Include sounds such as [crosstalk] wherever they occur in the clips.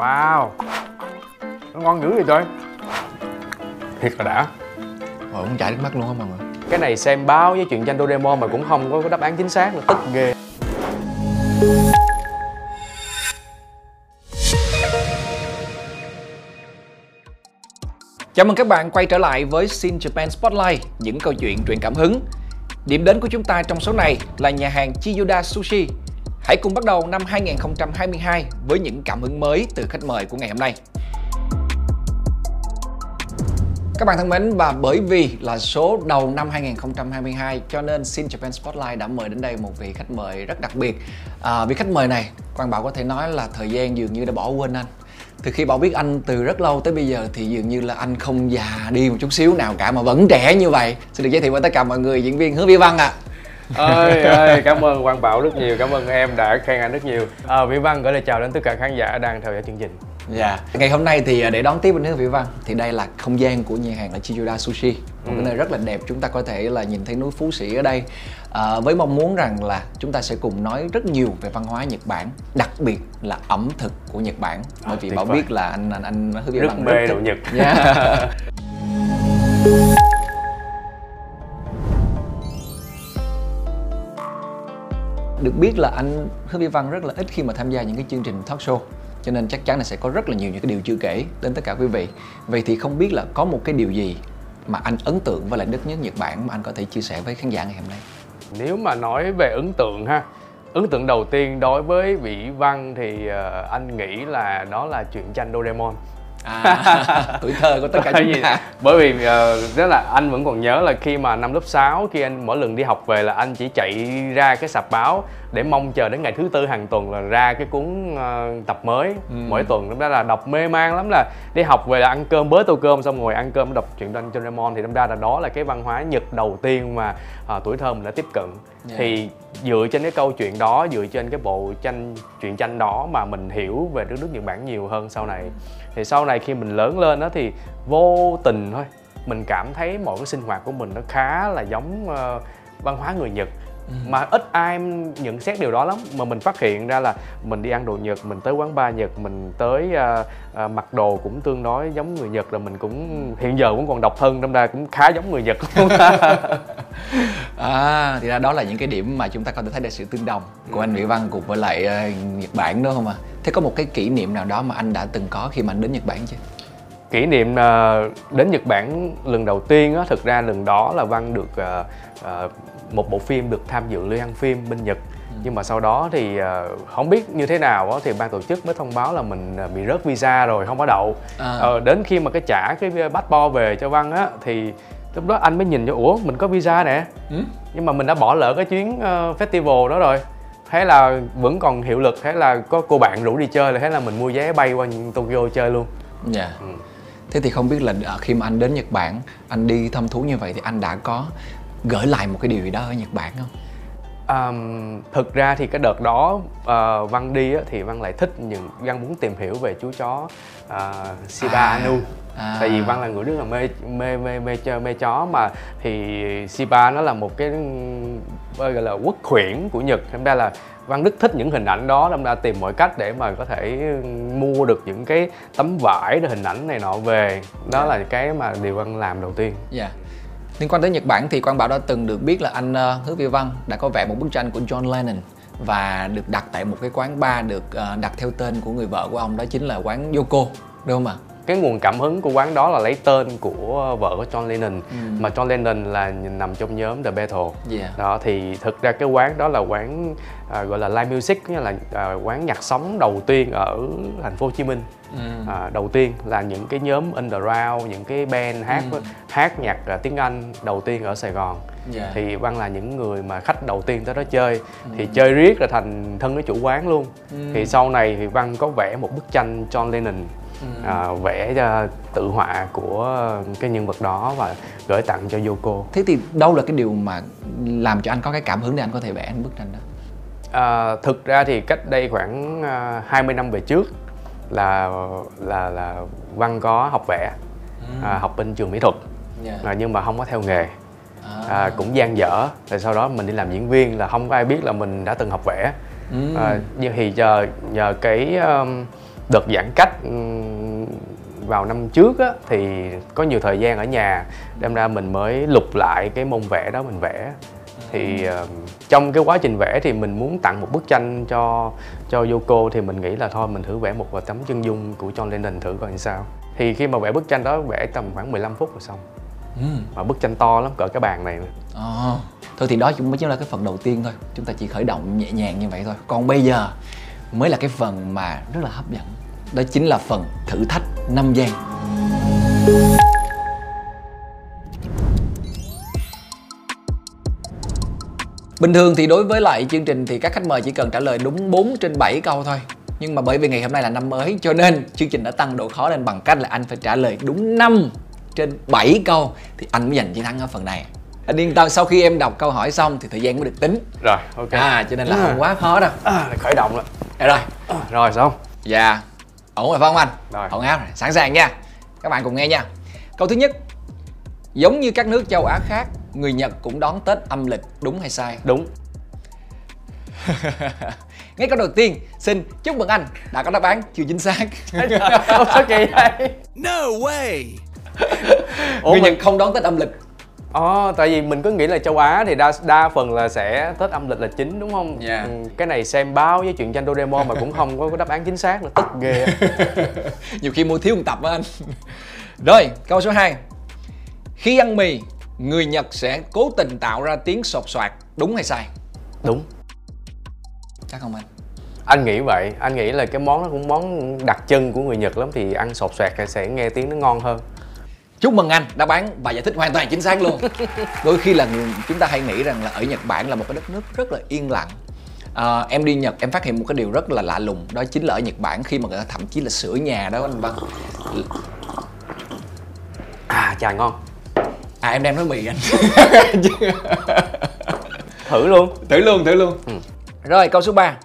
wow. Nó ngon dữ vậy trời. Thiệt là đã. Rồi muốn chảy nước mắt luôn á mọi người. Cái này xem báo với chuyện tranh Doraemon mà cũng không có đáp án chính xác là tức ghê. Chào mừng các bạn quay trở lại với Sin Japan Spotlight, những câu chuyện truyền cảm hứng. Điểm đến của chúng ta trong số này là nhà hàng Chiyoda Sushi. Hãy cùng bắt đầu năm 2022 với những cảm hứng mới từ khách mời của ngày hôm nay. Các bạn thân mến và bởi vì là số đầu năm 2022 cho nên Sin Japan Spotlight đã mời đến đây một vị khách mời rất đặc biệt. À, vị khách mời này, Quang Bảo có thể nói là thời gian dường như đã bỏ quên anh. Từ khi Bảo biết anh từ rất lâu tới bây giờ thì dường như là anh không già đi một chút xíu nào cả mà vẫn trẻ như vậy. Xin được giới thiệu với tất cả mọi người diễn viên Hứa Vi Văn ạ. À ơi ơi cảm ơn quang bảo rất nhiều cảm ơn em đã khen anh rất nhiều à, vĩ văn gửi lời chào đến tất cả khán giả đang theo dõi chương trình Dạ. Ngày hôm nay thì à, để đón tiếp anh Hứa Vĩ Văn thì đây là không gian của nhà hàng là Chiyoda Sushi. Một cái nơi rất là đẹp, chúng ta có thể là nhìn thấy núi Phú Sĩ ở đây. À, với mong muốn rằng là chúng ta sẽ cùng nói rất nhiều về văn hóa Nhật Bản, đặc biệt là ẩm thực của Nhật Bản. Bởi vì tuyệt Bảo vời. biết là anh anh, anh Hứa Vĩ rất Văn mê thích- đồ nhật Dạ. [laughs] [laughs] Được biết là anh Hứa Vĩ Văn rất là ít khi mà tham gia những cái chương trình talk show, cho nên chắc chắn là sẽ có rất là nhiều những cái điều chưa kể đến tất cả quý vị. Vậy thì không biết là có một cái điều gì mà anh ấn tượng với lại đất nước Nhật Bản mà anh có thể chia sẻ với khán giả ngày hôm nay? nếu mà nói về ấn tượng ha, ấn tượng đầu tiên đối với vĩ văn thì ờ, anh nghĩ là đó là chuyện tranh Doraemon À, [laughs] tuổi thơ của tất cả Bởi chúng ta. bởi vì uh, rất là anh vẫn còn nhớ là khi mà năm lớp 6 khi anh mỗi lần đi học về là anh chỉ chạy ra cái sạp báo để mong chờ đến ngày thứ tư hàng tuần là ra cái cuốn ờ, tập mới. Mỗi tuần lúc đó là đọc mê man lắm là đi học về là ăn cơm bới tô cơm xong ngồi ăn cơm đọc truyện tranh Doraemon thì đâm ra là đó là cái văn hóa Nhật đầu tiên mà ờ, tuổi thơ mình đã tiếp cận. Yeah. thì dựa trên cái câu chuyện đó dựa trên cái bộ tranh truyện tranh đó mà mình hiểu về đất nước Nhật Bản nhiều hơn sau này thì sau này khi mình lớn lên đó thì vô tình thôi mình cảm thấy mọi cái sinh hoạt của mình nó khá là giống uh, văn hóa người Nhật mà ít ai nhận xét điều đó lắm mà mình phát hiện ra là mình đi ăn đồ Nhật mình tới quán bar Nhật mình tới ờ, ờ, mặc đồ cũng tương đối giống người Nhật là mình cũng hiện giờ cũng còn độc thân đâm ra cũng khá giống người Nhật [laughs] À, thì ra đó là những cái điểm mà chúng ta có thể thấy được sự tương đồng của anh Vĩ Văn cùng với lại ờ, Nhật Bản đúng không ạ? Thế có một cái kỷ niệm nào đó mà anh đã từng có khi mà anh đến Nhật Bản chưa? kỷ niệm ờ, đến Nhật Bản lần đầu tiên á thực ra lần đó là Văn được ờ, một bộ phim được tham dự liên hoan phim bên Nhật nhưng mà sau đó thì ờ, không biết như thế nào á thì ban tổ chức mới thông báo là mình ờ, bị rớt visa rồi không có đậu À. Ờ, đến khi mà cái trả cái passport về cho Văn á thì lúc đó anh mới nhìn cho ủa mình có visa nè Ừ? nhưng mà mình đã bỏ lỡ cái chuyến ờ, festival đó rồi thế là vẫn còn hiệu lực thế là có cô bạn rủ đi chơi là thế là mình mua vé bay qua Tokyo chơi luôn Dạ. Ừ. Thế thì không biết là ờ, khi mà anh đến Nhật Bản, anh đi thăm thú như vậy thì anh đã có gửi lại một cái điều gì đó ở Nhật Bản không? Um, thực ra thì cái đợt đó ờ, Văn đi á, thì Văn lại thích những Văn muốn tìm hiểu về chú chó uh, Shiba À, Inu à. tại vì Văn là người rất là mê mê mê mê chó, mê chó mà thì Shiba nó là một cái ờ, gọi là quốc khuyển của Nhật nên ra là Văn rất thích những hình ảnh đó đâm ra tìm mọi cách để mà có thể mua được những cái tấm vải hình ảnh này nọ về đó là cái mà điều Văn làm đầu tiên Dạ. Liên quan tới Nhật Bản thì Quang Bảo đã từng được biết là anh ờ, Hứa Vi Văn đã có vẽ một bức tranh của John Lennon và được đặt tại một cái quán bar được ờ, đặt theo tên của người vợ của ông đó chính là quán Yoko, đúng không ạ? Cái nguồn cảm hứng của quán đó là lấy tên của vợ của John Lennon. Mà John Lennon là nằm trong nhóm The Beatles. Dạ. đó thì thực ra cái quán đó là quán à, gọi là live music nghĩa là à, quán nhạc sống đầu tiên ở thành phố Hồ Chí Minh. À, đầu tiên là những cái nhóm underground những cái band hát hát nhạc à, tiếng Anh đầu tiên ở Sài Gòn. Dạ. thì Văn là những người mà khách đầu tiên tới đó chơi. Thì chơi riết là thành thân với chủ quán luôn. Thì sau này thì Văn có vẽ một bức tranh John Lennon à, vẽ cho tự họa của cái nhân vật đó và gửi tặng cho Yoko. Thế thì đâu là cái điều mà làm cho anh có cái cảm hứng để anh có thể vẽ anh bức tranh đó? À, thực ra thì cách đây khoảng à, 20 năm về trước là là là Văn có học vẽ à, học bên trường mỹ thuật. Dạ. à, nhưng mà không có theo nghề. À, cũng gian dở. Rồi sau đó mình đi làm diễn viên là không có ai biết là mình đã từng học vẽ. À, nhưng thì nhờ nhờ cái um, đợt giãn cách ừm, vào năm trước á, thì có nhiều thời gian ở nhà đâm ra mình mới lục lại cái môn vẽ đó mình vẽ thì ờ, trong cái quá trình vẽ thì mình muốn tặng một bức tranh cho cho Yoko thì mình nghĩ là thôi mình thử vẽ một tấm chân dung của John Lennon thử coi sao thì khi mà vẽ bức tranh đó vẽ tầm khoảng 15 phút rồi xong Ừ. mà bức tranh to lắm cỡ cái bàn này. Ờ. Thôi thì đó cũng mới chỉ là cái phần đầu tiên thôi Chúng ta chỉ khởi động nhẹ nhàng như vậy thôi Còn bây giờ mới là cái phần mà rất là hấp dẫn Đó chính là phần thử thách 5 giây. Bình thường thì đối với lại chương trình thì các khách mời chỉ cần trả lời đúng 4 trên 7 câu thôi. Nhưng mà bởi vì ngày hôm nay là năm mới cho nên chương trình đã tăng độ khó lên bằng cách là anh phải trả lời đúng 5 trên 7 câu. Thì anh mới giành chiến thắng ở phần này. Anh yên tâm sau khi em đọc câu hỏi xong thì thời gian mới được tính. Rồi ok. À cho nên là không quá khó đâu. À, khởi động rồi. Dạ rồi. À, rồi xong. Dạ Ổn rồi phải không anh? Rồi. Ổn áo rồi, sẵn sàng nha Các bạn cùng nghe nha Câu thứ nhất Giống như các nước châu Á khác Người Nhật cũng đón Tết âm lịch đúng hay sai? đúng [laughs] Ngay câu đầu tiên Xin chúc mừng anh đã có đáp án chưa chính xác Không sao kỳ vậy No way! Ủa Người mình- Nhật không đón Tết âm lịch Ồ, tại vì mình cứ nghĩ là châu Á thì đa đa phần là sẽ Tết âm lịch là chính đúng không? Dạ. Ừ, cái này xem báo với chuyện tranh Doraemon mà cũng không có đáp án chính xác là tức ghê. [laughs] Nhiều khi mua thiếu một tập á anh Rồi câu số 2 Khi ăn mì Người Nhật sẽ cố tình tạo ra tiếng sột soạt Đúng hay sai? đúng. Chắc không anh? Anh nghĩ vậy, anh nghĩ là cái món nó cũng món đặc trưng của người Nhật lắm thì ăn sột soạt sẽ nghe tiếng nó ngon hơn. Chúc mừng anh, đáp án và giải thích hoàn toàn chính xác luôn [laughs] Đôi khi là chúng ta hay nghĩ rằng là ở Nhật Bản là một cái đất nước rất là yên lặng à, Em đi Nhật em phát hiện một cái điều rất là lạ lùng Đó chính là ở Nhật Bản khi mà người ta thậm chí là sửa nhà đó anh Văn À, chà ngon. À em đem nói mì anh [laughs] Thử luôn. Thử luôn, thử luôn Rồi câu số 3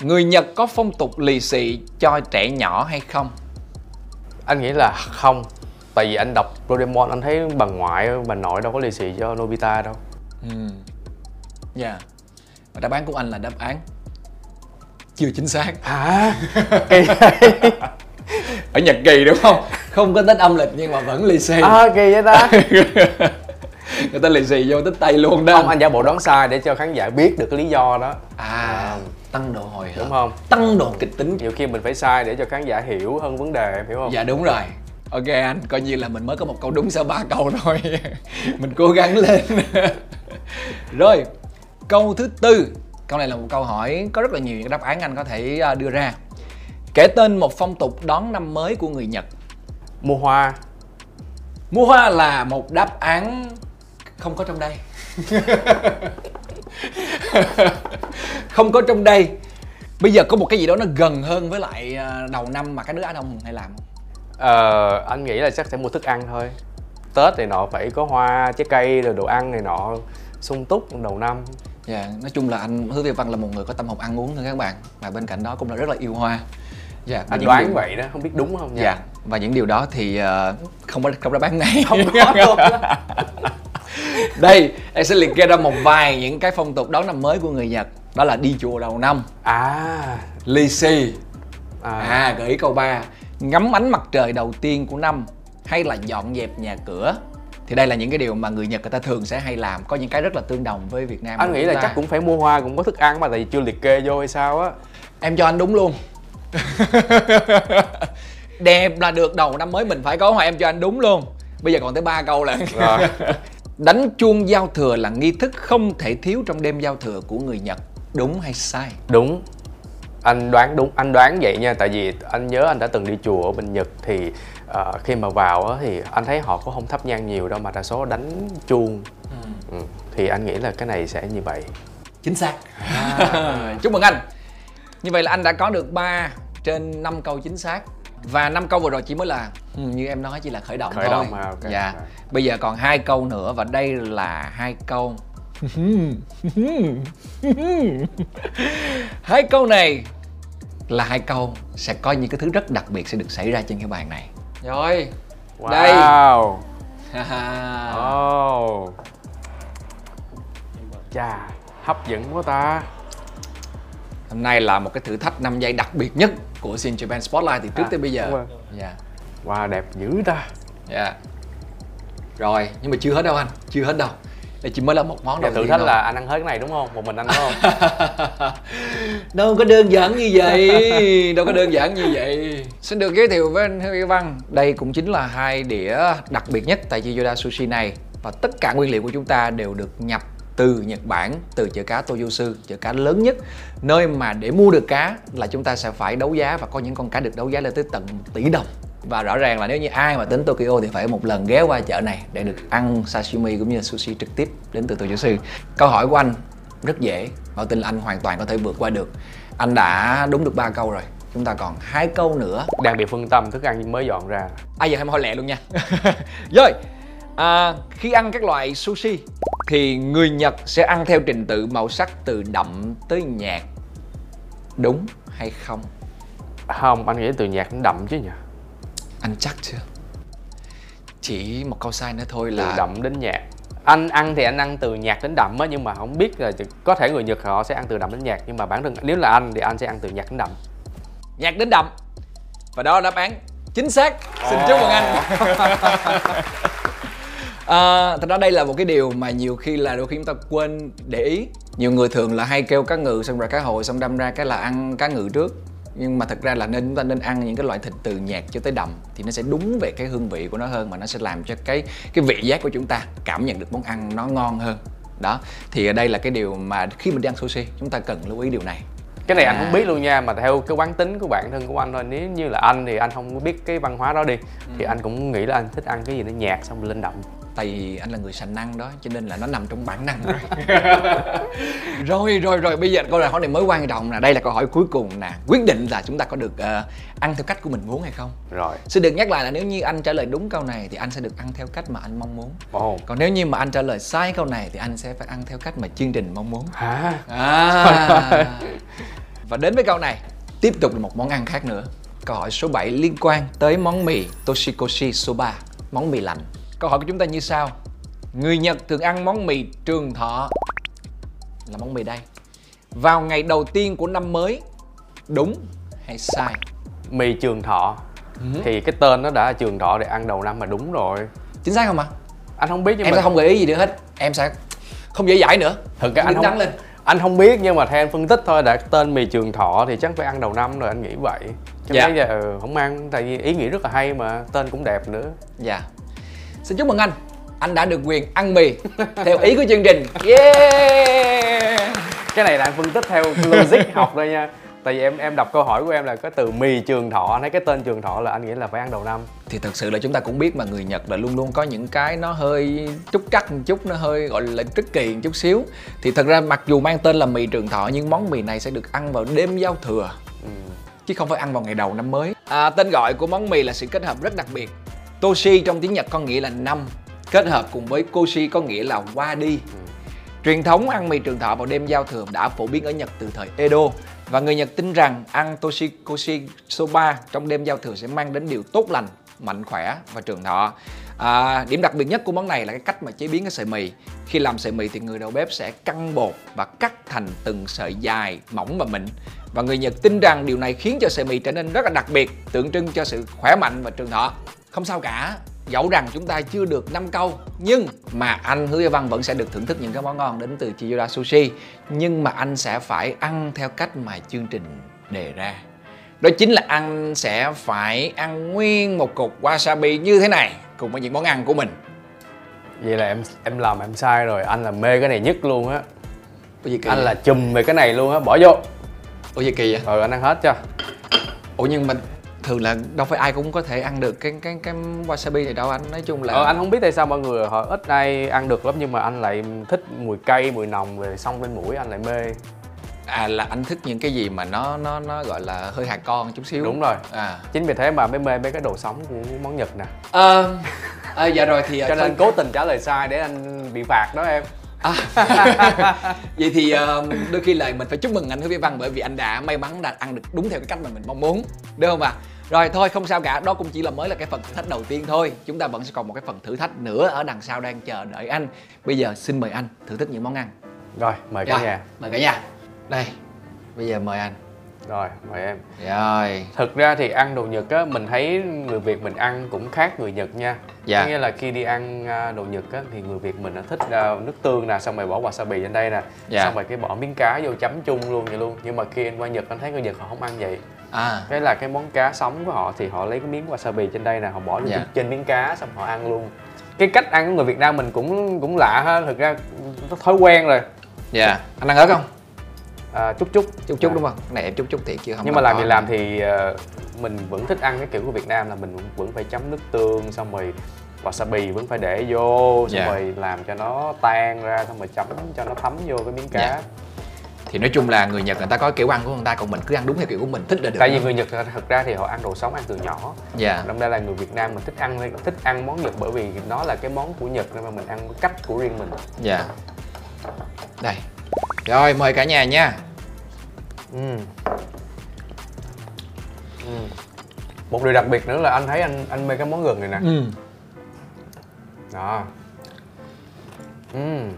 Người Nhật có phong tục lì xì cho trẻ nhỏ hay không? Anh nghĩ là không. Tại vì anh đọc Doraemon anh thấy bà ngoại, bà nội đâu có lì xì cho Nobita đâu. Dạ Và đáp án của anh là đáp án chưa chính xác Hả? [laughs] Ở Nhật kỳ đúng không? Không có Tết âm lịch nhưng mà vẫn lì xì À, kỳ vậy ta? [laughs] Người ta lì xì vô Tết Tây luôn đó Không, anh giả bộ đoán sai để cho khán giả biết được cái lý do đó. À, tăng độ hồi hộp Đúng không? Tăng độ kịch tính nhiều khi mình phải sai để cho khán giả hiểu hơn vấn đề em hiểu không Dạ đúng rồi Ok anh, coi như là mình mới có một câu đúng sau ba câu thôi. [laughs] Mình cố gắng lên. [laughs] Rồi, câu thứ tư. Câu này là một câu hỏi có rất là nhiều những đáp án anh có thể à, đưa ra. Kể tên một phong tục đón năm mới của người Nhật. Mua hoa. Mua hoa là một đáp án không có trong đây. [laughs] Không có trong đây. Bây giờ có một cái gì đó nó gần hơn với lại à, đầu năm mà các đứa Á Đông hay làm không? Ờ, anh nghĩ là chắc sẽ mua thức ăn thôi. Tết này nọ phải có hoa trái cây rồi đồ ăn này nọ sung túc đầu năm. Dạ, nói chung là anh Hứa Việt Văn là một người có tâm hồn ăn uống thôi các bạn. Và bên cạnh đó cũng là rất là yêu hoa. Dạ, và anh đoán điều- vậy đó không biết đúng không? Nha Dạ, và những điều đó thì ờ, không có trong đáp án này không có [laughs] luôn Đây, em sẽ liệt kê ra một vài những cái phong tục đón năm mới của người Nhật. Đó là đi chùa đầu năm, à. Lì xì à, À, gợi ý câu 3 Ngắm ánh mặt trời đầu tiên của năm Hay là dọn dẹp nhà cửa Thì đây là những cái điều mà người Nhật người ta thường sẽ hay làm Có những cái rất là tương đồng với Việt Nam anh nghĩ là ta. chắc cũng phải mua hoa cũng có thức ăn mà tại vì chưa liệt kê vô hay sao á Em cho anh đúng luôn [laughs] Đẹp là được đầu năm mới mình phải có hoa em cho anh đúng luôn Bây giờ còn tới ba câu [laughs] Rồi. [laughs] Đánh chuông giao thừa là nghi thức không thể thiếu trong đêm giao thừa của người Nhật Đúng hay sai? đúng anh đoán đúng anh đoán vậy nha tại vì anh nhớ anh đã từng đi chùa ở bên nhật thì ờ, khi mà vào á, thì anh thấy họ cũng không thắp nhang nhiều đâu mà đa số đánh chuông ừ. thì anh nghĩ là cái này sẽ như vậy Chính xác Chúc mừng anh Như vậy là anh đã có được 3 trên 5 câu chính xác Và 5 câu vừa rồi chỉ mới là ừ, Như em nói chỉ là khởi động Khởi thôi động, à, ok. Dạ. Bây giờ còn hai câu nữa Và đây là hai câu [laughs] Hai câu này Là hai câu Sẽ có những cái thứ rất đặc biệt Sẽ được xảy ra trên cái bàn này. Rồi Đây. [laughs] Wow. Ha. oh. chà hấp dẫn quá ta. Hôm nay là một cái thử thách 5 giây đặc biệt nhất của Sin Japan Spotlight từ trước À, tới bây giờ. dạ. Wow đẹp dữ ta. Dạ. Rồi nhưng mà chưa hết đâu anh chưa hết đâu đây chỉ mới là một món Dạ, đầu thử thách là anh ăn hết cái này đúng không? Một mình anh đúng không? [laughs] đâu có đơn giản như vậy. Đâu có đơn giản như vậy. Xin được giới thiệu với anh Huy Văn. Đây cũng chính là hai đĩa đặc biệt nhất tại Chiyoda Sushi này. Và tất cả nguyên liệu của chúng ta đều được nhập từ Nhật Bản từ chợ cá Toyosu chợ cá lớn nhất. Nơi mà để mua được cá là chúng ta sẽ phải đấu giá và có những con cá được đấu giá lên tới tận tỷ đồng và rõ ràng là nếu như ai mà đến Tokyo thì phải một lần ghé qua chợ này để được ăn sashimi cũng như sushi trực tiếp đến từ Toyosu câu hỏi của anh rất dễ Bảo tin là anh hoàn toàn có thể vượt qua được. Anh đã đúng được 3 câu rồi Chúng ta còn hai câu nữa. Đang bị phân tâm thức ăn mới dọn ra. À giờ em hỏi lẹ luôn nha. [laughs] Rồi à, Khi ăn các loại sushi Thì người Nhật sẽ ăn theo trình tự màu sắc từ đậm tới nhạt. Đúng hay không? Không, anh nghĩ từ nhạt đến đậm chứ nhỉ Anh chắc chưa? Chỉ một câu sai nữa thôi Từ là đậm đến nhạt. Anh ăn thì anh ăn từ nhạt đến đậm á nhưng mà không biết là có thể người Nhật họ sẽ ăn từ đậm đến nhạt nhưng mà bản thân nếu là anh thì anh sẽ ăn từ nhạt đến đậm. Nhạt đến đậm. Và đó là đáp án chính xác. Xin chúc mừng anh. [laughs] À, thật ra đây là một cái điều mà nhiều khi là đôi khi chúng ta quên để ý. Nhiều người thường là hay kêu cá ngừ xong rồi cá hồi xong đâm ra cái là ăn cá ngừ trước nhưng mà thật ra là nên chúng ta nên ăn những cái loại thịt từ nhạt cho tới đậm thì nó sẽ đúng về cái hương vị của nó hơn mà nó sẽ làm cho cái cái vị giác của chúng ta cảm nhận được món ăn nó ngon hơn. Đó thì ở đây là cái điều mà khi mình đi ăn sushi chúng ta cần lưu ý điều này. Cái này anh À. không biết luôn nha mà theo cái quán tính của bản thân của anh thôi nếu như là anh thì anh không biết cái văn hóa đó đi thì anh cũng nghĩ là anh thích ăn cái gì nó nhạt xong lên đậm tại vì anh là người sành năng đó cho nên là nó nằm trong bản năng. Rồi. [laughs] Rồi rồi rồi bây giờ câu hỏi này mới quan trọng nè. Đây là câu hỏi cuối cùng nè. Quyết định là chúng ta có được ờ, ăn theo cách của mình muốn hay không? Rồi. Xin được nhắc lại là nếu như anh trả lời đúng câu này thì anh sẽ được ăn theo cách mà anh mong muốn. Ồ. Còn nếu như mà anh trả lời sai câu này thì anh sẽ phải ăn theo cách mà chương trình mong muốn. Hả? À. và đến với câu này. Tiếp tục là một món ăn khác nữa. Câu hỏi số 7 liên quan tới món mì toshikoshi soba món mì lạnh câu hỏi của chúng ta như sau. Người nhật thường ăn món mì trường thọ. Là món mì đây. Vào ngày đầu tiên của năm mới đúng hay sai? Mì trường thọ. Thì cái tên nó đã trường thọ để ăn đầu năm mà đúng rồi. Chính xác không ạ? Anh không biết nhưng em mà sẽ không gợi ý gì nữa hết. Em sẽ không dễ dãi nữa. Thực ra anh không lên. anh không biết nhưng mà theo anh phân tích thôi đã tên mì trường thọ thì chắc phải ăn đầu năm rồi anh nghĩ vậy. Chứ Dạ. bây giờ ừ, không ăn tại vì ý nghĩa rất là hay mà tên cũng đẹp nữa. Dạ Xin chúc mừng anh. Anh đã được quyền ăn mì [laughs] Theo ý của chương trình. Yeah! Cái này là anh phân tích theo logic học thôi nha. Tại vì em em đọc câu hỏi của em là có từ mì trường thọ. Anh thấy cái tên trường thọ là anh nghĩ là phải ăn đầu năm. Thì thật sự là chúng ta cũng biết mà người Nhật là luôn luôn có những cái nó hơi trúc trắc một chút Nó hơi gọi là trích kỳ một chút xíu. Thì thật ra mặc dù mang tên là mì trường thọ Nhưng món mì này sẽ được ăn vào đêm giao thừa ừ. Chứ không phải ăn vào ngày đầu năm mới. À, Tên gọi của món mì là sự kết hợp rất đặc biệt Toshi trong tiếng Nhật có nghĩa là năm Kết hợp cùng với koshi có nghĩa là qua đi Truyền thống ăn mì trường thọ vào đêm giao thừa đã phổ biến ở Nhật từ thời Edo và người Nhật tin rằng ăn toshikoshi soba trong đêm giao thừa sẽ mang đến điều tốt lành, mạnh khỏe và trường thọ. À, điểm đặc biệt nhất của món này là cái cách mà chế biến cái sợi mì. Khi làm sợi mì thì người đầu bếp sẽ căng bột và cắt thành từng sợi dài, mỏng và mịn. Và người Nhật tin rằng điều này khiến cho sợi mì trở nên rất là đặc biệt, tượng trưng cho sự khỏe mạnh và trường thọ. Không sao cả, dẫu rằng chúng ta chưa được 5 câu nhưng mà anh Hứa Văn vẫn sẽ được thưởng thức những cái món ngon đến từ Chiyoda Sushi. Nhưng mà anh sẽ phải ăn theo cách mà chương trình đề ra. Đó chính là anh sẽ phải ăn nguyên một cục wasabi như thế này cùng với những món ăn của mình. Vậy là em em làm em sai rồi. Anh là mê cái này nhất luôn á. Anh vậy? là chùm về cái này luôn á. Bỏ vô. Ủa gì kỳ vậy? rồi anh ăn hết cho. Ủa nhưng mà thường là đâu phải ai cũng có thể ăn được cái cái cái wasabi này đâu anh. Nói chung là ờ, anh không biết tại sao mọi người họ ít ai ăn được lắm nhưng mà anh lại thích mùi cay mùi nồng rồi xong lên mũi anh lại mê. À là anh thích những cái gì mà nó nó nó gọi là hơi hạt con chút xíu. Đúng rồi. À. Chính vì thế mà mới mê mấy cái đồ sống của món nhật nè. Ờ, à, dạ rồi thì cho nên cố tình trả lời sai để anh bị phạt đó em. À. [laughs] vậy thì ờ, đôi khi là mình phải chúc mừng anh Hứa Vĩ Văn bởi vì anh đã may mắn đã ăn được đúng theo cái cách mà mình mong muốn đúng không ạ rồi thôi không sao cả. Đó cũng chỉ là mới là cái phần thử thách đầu tiên thôi. Chúng ta vẫn sẽ còn một cái phần thử thách nữa ở đằng sau đang chờ đợi anh. Bây giờ xin mời anh thử thức những món ăn. Rồi mời cả Rồi, nhà. mời cả nhà. Đây bây giờ mời anh. Rồi mời em. Rồi. Thực ra thì ăn đồ nhật á mình thấy người việt mình ăn cũng khác người nhật nha. Dạ. có nghĩa là khi đi ăn à, đồ nhật á thì người việt mình nó thích à, nước tương nè xong rồi bỏ wasabi lên đây nè. Dạ. xong rồi cái bỏ miếng cá vô chấm chung luôn vậy luôn. Nhưng mà khi anh qua nhật anh thấy người nhật họ không ăn vậy à. Cái là cái món cá sống của họ thì họ lấy cái miếng wasabi trên đây nè họ bỏ Dạ. trên- miếng cá xong họ ăn luôn. Cái cách ăn của người việt nam mình cũng cũng lạ ha thực ra nó thói quen rồi. Dạ. Anh ăn ớt không? À, chút chút. Chút chút À. đúng không? Cái này em chút chút thiệt chứ không nhưng mà làm thì làm thì ờ, mình vẫn thích ăn cái kiểu của Việt Nam là mình vẫn phải chấm nước tương xong rồi wasabi vẫn phải để vô xong Dạ. rồi làm cho nó tan ra xong rồi chấm cho nó thấm vô cái miếng cá. Dạ. Thì nói chung là người nhật người ta có kiểu ăn của người ta còn mình cứ ăn đúng theo kiểu của mình thích là được. Tại vì người Nhật thật ra thì họ ăn đồ sống ăn từ nhỏ. Dạ. Đâm ra là người Việt Nam mình thích ăn thích ăn món Nhật bởi vì nó là cái món của Nhật nên mà mình ăn cách của riêng mình. Dạ. Đây. Rồi mời cả nhà nha. Ừm. Ừm. một điều đặc biệt nữa là anh thấy anh anh mê cái món gừng này nè. Ừ. đó. Ừm.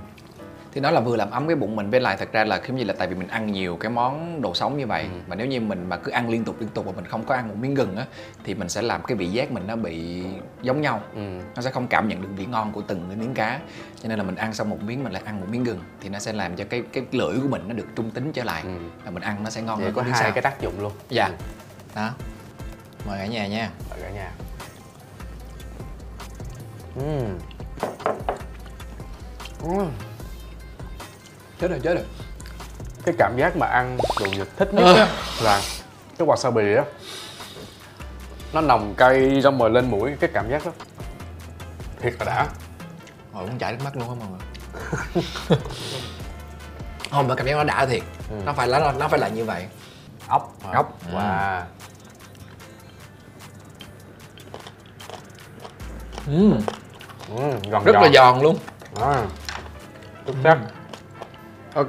Thì nó là vừa làm ấm cái bụng mình với lại thật ra là giống như là tại vì mình ăn nhiều cái món đồ sống như vậy Ừ. mà nếu như mình mà cứ ăn liên tục liên tục mà mình không có ăn một miếng gừng á thì mình sẽ làm cái vị giác mình nó bị giống nhau Ừm. nó sẽ không cảm nhận được vị ngon của từng cái miếng cá cho nên là mình ăn xong một miếng mình lại ăn một miếng gừng thì nó sẽ làm cho cái cái lưỡi của mình nó được trung tính trở lại Ừ. và mình ăn nó sẽ ngon Vậy hơn có hai sao? cái tác dụng luôn dạ Ừ, đó mời cả nhà nha ở cả nhà Ừm. Ừm. Chết rồi chết rồi cái cảm giác mà ăn đồ nhật thích nhất á là cái wasabi á nó nồng cay xong rồi lên mũi cái cảm giác đó thiệt là đã Hồi muốn chảy nước mắt luôn á mọi người [laughs] không mà cảm giác nó đã thiệt Ừ. nó phải là nó phải là như vậy ốc hả? Ốc. wow ừ. Ừm, giòn rất là giòn. giòn luôn à. Xuất sắc ok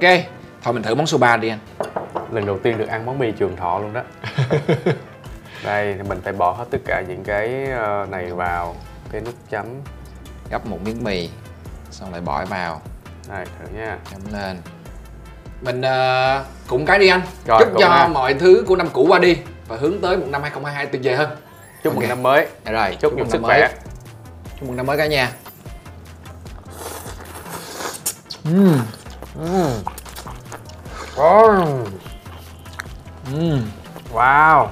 thôi mình thử món soba đi anh. Lần đầu tiên được ăn món mì trường thọ luôn đó. [laughs] Đây thì mình phải bỏ hết tất cả những cái ờ, này vào. Cái nước chấm. Gấp một miếng mì xong lại bỏ vào. Này thử nha. Chấm lên. Mình uh, cũng cái đi anh. Rồi, chúc cho ha. mọi thứ của năm cũ qua đi và hướng tới một năm 2022 tuyệt vời hơn. Chúc Ok. mừng năm mới. Dạ rồi chúc nhiều mừng sức khỏe. Chúc mừng năm mới cả nhà Wow. ừ. wow.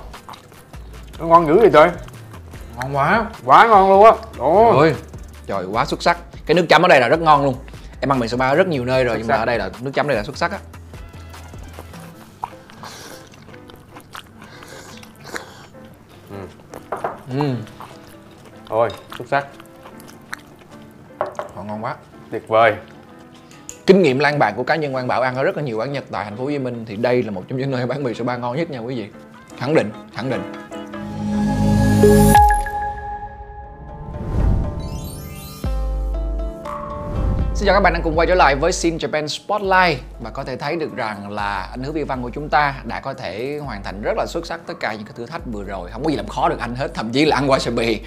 Nó ngon dữ vậy trời. Ngon quá. Quá ngon luôn á. Ôi, trời quá xuất sắc. Cái nước chấm ở đây là rất ngon luôn. Em ăn mì soba ở rất nhiều nơi rồi Xuất nhưng mà sắc. ở đây là nước chấm đây là xuất sắc á. Ừ. ôi xuất sắc. Họ ngon quá. Tuyệt vời kinh nghiệm lan bạc của cá nhân Quang Bảo, ăn ở rất là nhiều quán Nhật tại thành phố Hồ Chí Minh, thì đây là một trong những nơi bán mì soba ngon nhất nha quý vị. Khẳng định khẳng định. Xin chào các bạn đang cùng quay trở lại với Sin Japan Spotlight. Và có thể thấy được rằng là anh Hứa Vi Văn của chúng ta đã có thể hoàn thành rất là xuất sắc tất cả những cái thử thách vừa rồi. Không có gì làm khó được anh hết thậm chí là ăn wasabi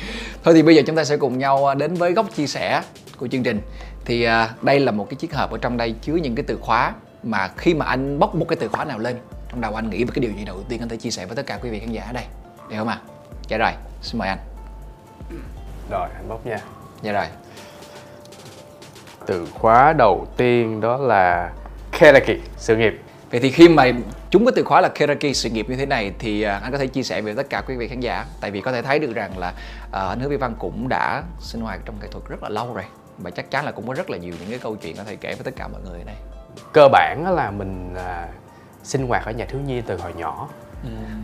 thôi thì bây giờ chúng ta sẽ cùng nhau đến với góc chia sẻ của chương trình. Thì à, đây là một cái chiếc hộp ở trong đây chứa những cái từ khóa mà khi mà anh bóc một cái từ khóa nào lên trong đầu anh nghĩ về cái điều gì đầu tiên anh thể chia sẻ với tất cả quý vị khán giả ở đây. Được không ạ? Dạ rồi xin mời anh. Rồi anh bóc nha. Dạ rồi từ khóa đầu tiên đó là Keraki sự nghiệp. Vậy thì khi mà chúng cái từ khóa là Keraki sự nghiệp như thế này thì à, anh có thể chia sẻ với tất cả quý vị khán giả. Tại vì có thể thấy được rằng là à, anh Hứa Vi Văn cũng đã sinh hoạt trong nghệ thuật rất là lâu rồi. Và chắc chắn là cũng có rất là nhiều những cái câu chuyện có thể kể với tất cả mọi người đây. cơ bản là mình à, sinh hoạt ở nhà thiếu nhi từ hồi nhỏ.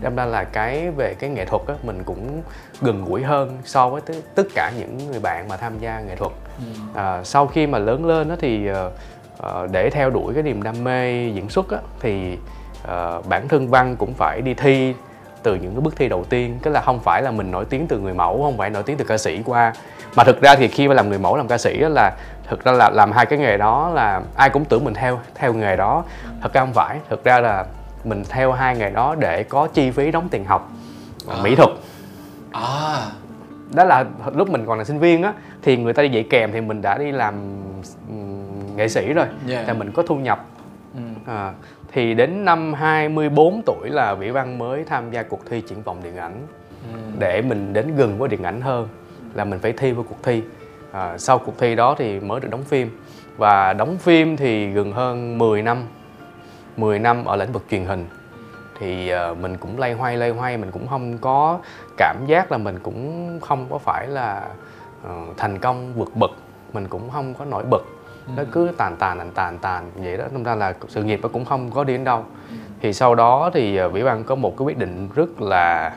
Đâm ra là cái về cái nghệ thuật á mình cũng gần gũi hơn so với tất cả những người bạn mà tham gia nghệ thuật à, sau khi mà lớn lên á thì ờ, để theo đuổi cái niềm đam mê diễn xuất á thì ờ, bản thân văn cũng phải đi thi từ những cái bước thi đầu tiên. Tức là không phải là mình nổi tiếng từ người mẫu không phải nổi tiếng từ ca sĩ qua. Mà thực ra thì khi mà làm người mẫu làm ca sĩ á là thực ra là làm hai cái nghề đó là ai cũng tưởng mình theo theo nghề đó. Thật ra không phải. Thực ra là mình theo hai nghề đó để có chi phí đóng tiền học À. mỹ thuật. À, đó là lúc mình còn là sinh viên á thì người ta đi dạy kèm thì mình đã đi làm ừm, nghệ sĩ rồi. Yeah. thì mình có thu nhập. Ừ. à, thì đến năm 24 tuổi là Vĩ Văn mới tham gia cuộc thi triển vọng điện ảnh. Ừ. để mình đến gần với điện ảnh hơn là mình phải thi vào cuộc thi. À, sau cuộc thi đó thì mới được đóng phim. Và đóng phim thì gần hơn 10 năm. 10 năm ở lĩnh vực truyền hình. Thì uh, mình cũng lay hoay lay hoay mình cũng không có cảm giác là mình cũng không có phải là uh, thành công vượt bậc mình cũng không có nổi bật ừ. nó cứ tàn tàn tàn tàn tàn vậy đó nên ra là sự nghiệp nó cũng không có đi đến đâu ừ. thì sau đó thì uh, vĩ văn có một cái quyết định rất là